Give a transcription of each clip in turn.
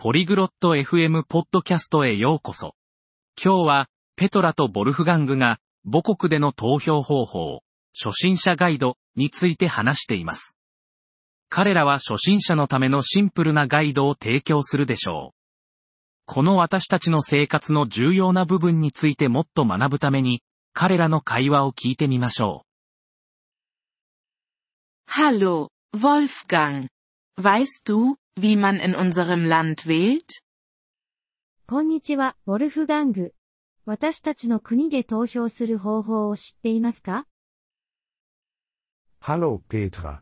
ポリグロット FM ポッドキャストへようこそ。今日は、ペトラとボルフガングが、母国での投票方法、初心者ガイドについて話しています。彼らは初心者のためのシンプルなガイドを提供するでしょう。この私たちの生活の重要な部分についてもっと学ぶために、彼らの会話を聞いてみましょう。Hallo, Wolfgang. Weißt du, wie man in unserem Land wählt? こんにちは、ウォルフガング。私たちの国で投票する方法を知っていますか Hallo Petra.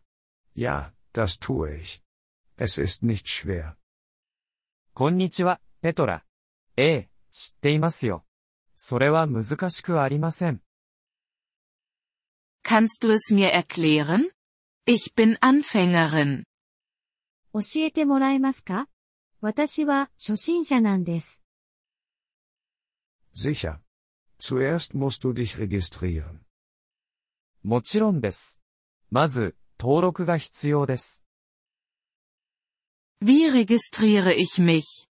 Ja, das tue ich. Es ist nicht schwer. こんにちは、ペトラ。ええ、知っていますよ。それは難しくありません。Kannst du es mir erklären? Ich bin Anfängerin. 教えてもらえますか私は初心者なんです。Sicher. Zuerst musst du dich registrieren. もちろんです。まず、登録が必要です。Wie registriere ich mich?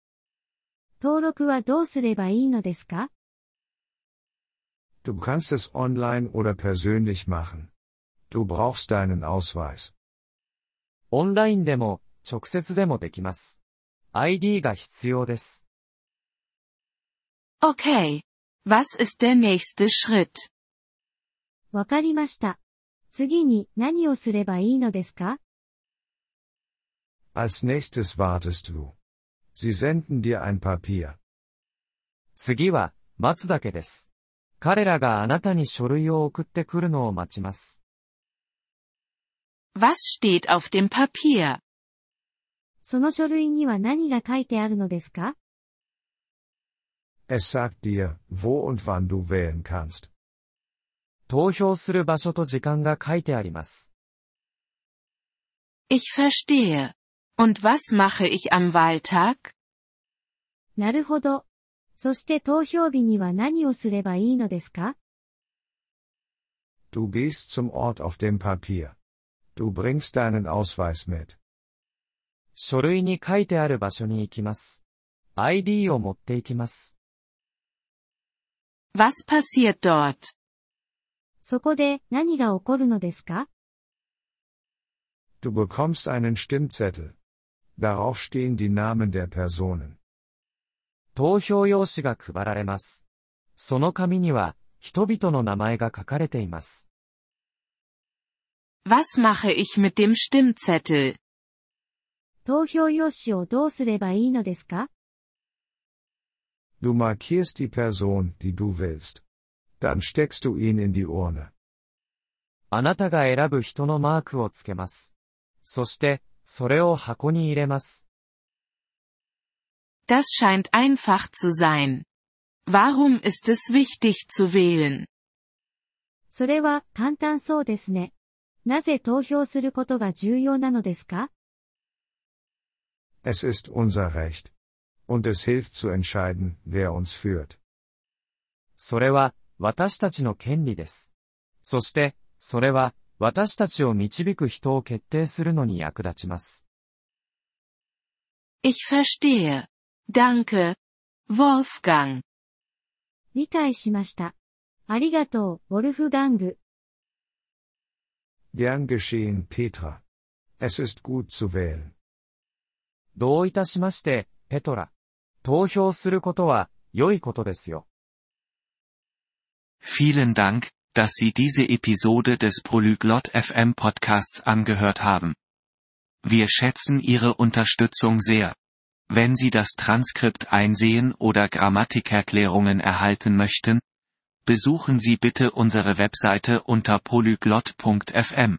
登録はどうすればいいのですか Du kannst es online oder persönlich machen. Du brauchst deinen Ausweis. オンラインでも直接でもできます。ID が必要です。Okay. Was ist der nächste Schritt? わかりました。次に何をすればいいのですか Als nächstes wartest du. Sie senden dir ein Papier. 次は、待つだけです。彼らがあなたに書類を送ってくるのを待ちます。Was steht auf dem Papier? その書類には何が書いてあるのですか Es sagt dir, wo und wann du wählen kannst. 投票する場所と時間が書いてあります。Ich verstehe. Und was mache ich am Wahltag? なるほど。そして投票日には何をすればいいのですか Du gehst zum Ort auf dem Papier. Du bringst deinen Ausweis mit. 書類に書いてある場所に行きます。ID を持って行きます。Was passiert dort? そこで何が起こるのですか Du bekommst einen Stimmzettel. Darauf stehen die Namen der Personen. 投票用紙が配られます。その紙には人々の名前が書かれています。Was mache ich mit dem Stimmzettel? 投票用紙をどうすればいいのですか Du markierst die Person, die du willst. Dann steckst du ihn in die Urne. あなたが選ぶ人のマークをつけます。そして、それを箱に入れます。Das scheint einfach zu sein. Warum ist es wichtig zu wählen? それは簡単そうですね。なぜ投票することが重要なのですか Es ist unser Recht. Und es hilft zu entscheiden, wer uns führt. それは、私たちの権利です。そして、それは、私たちを導く人を決定するのに役立ちます。Ich verstehe. Danke. Wolfgang. 理解しました。ありがとう、ウォルフガング。Gern geschehen, Petra. Es ist gut zu wählen. どういたしまして、ペトラ。投票することは、良いことですよ。Vielen Dank, dass Sie diese Episode des Polyglot FM Podcasts angehört haben. Wir schätzen Ihre Unterstützung sehr. Wenn Sie das Transkript einsehen oder Grammatikerklärungen erhalten möchten, besuchen Sie bitte unsere Webseite unter polyglot.fm.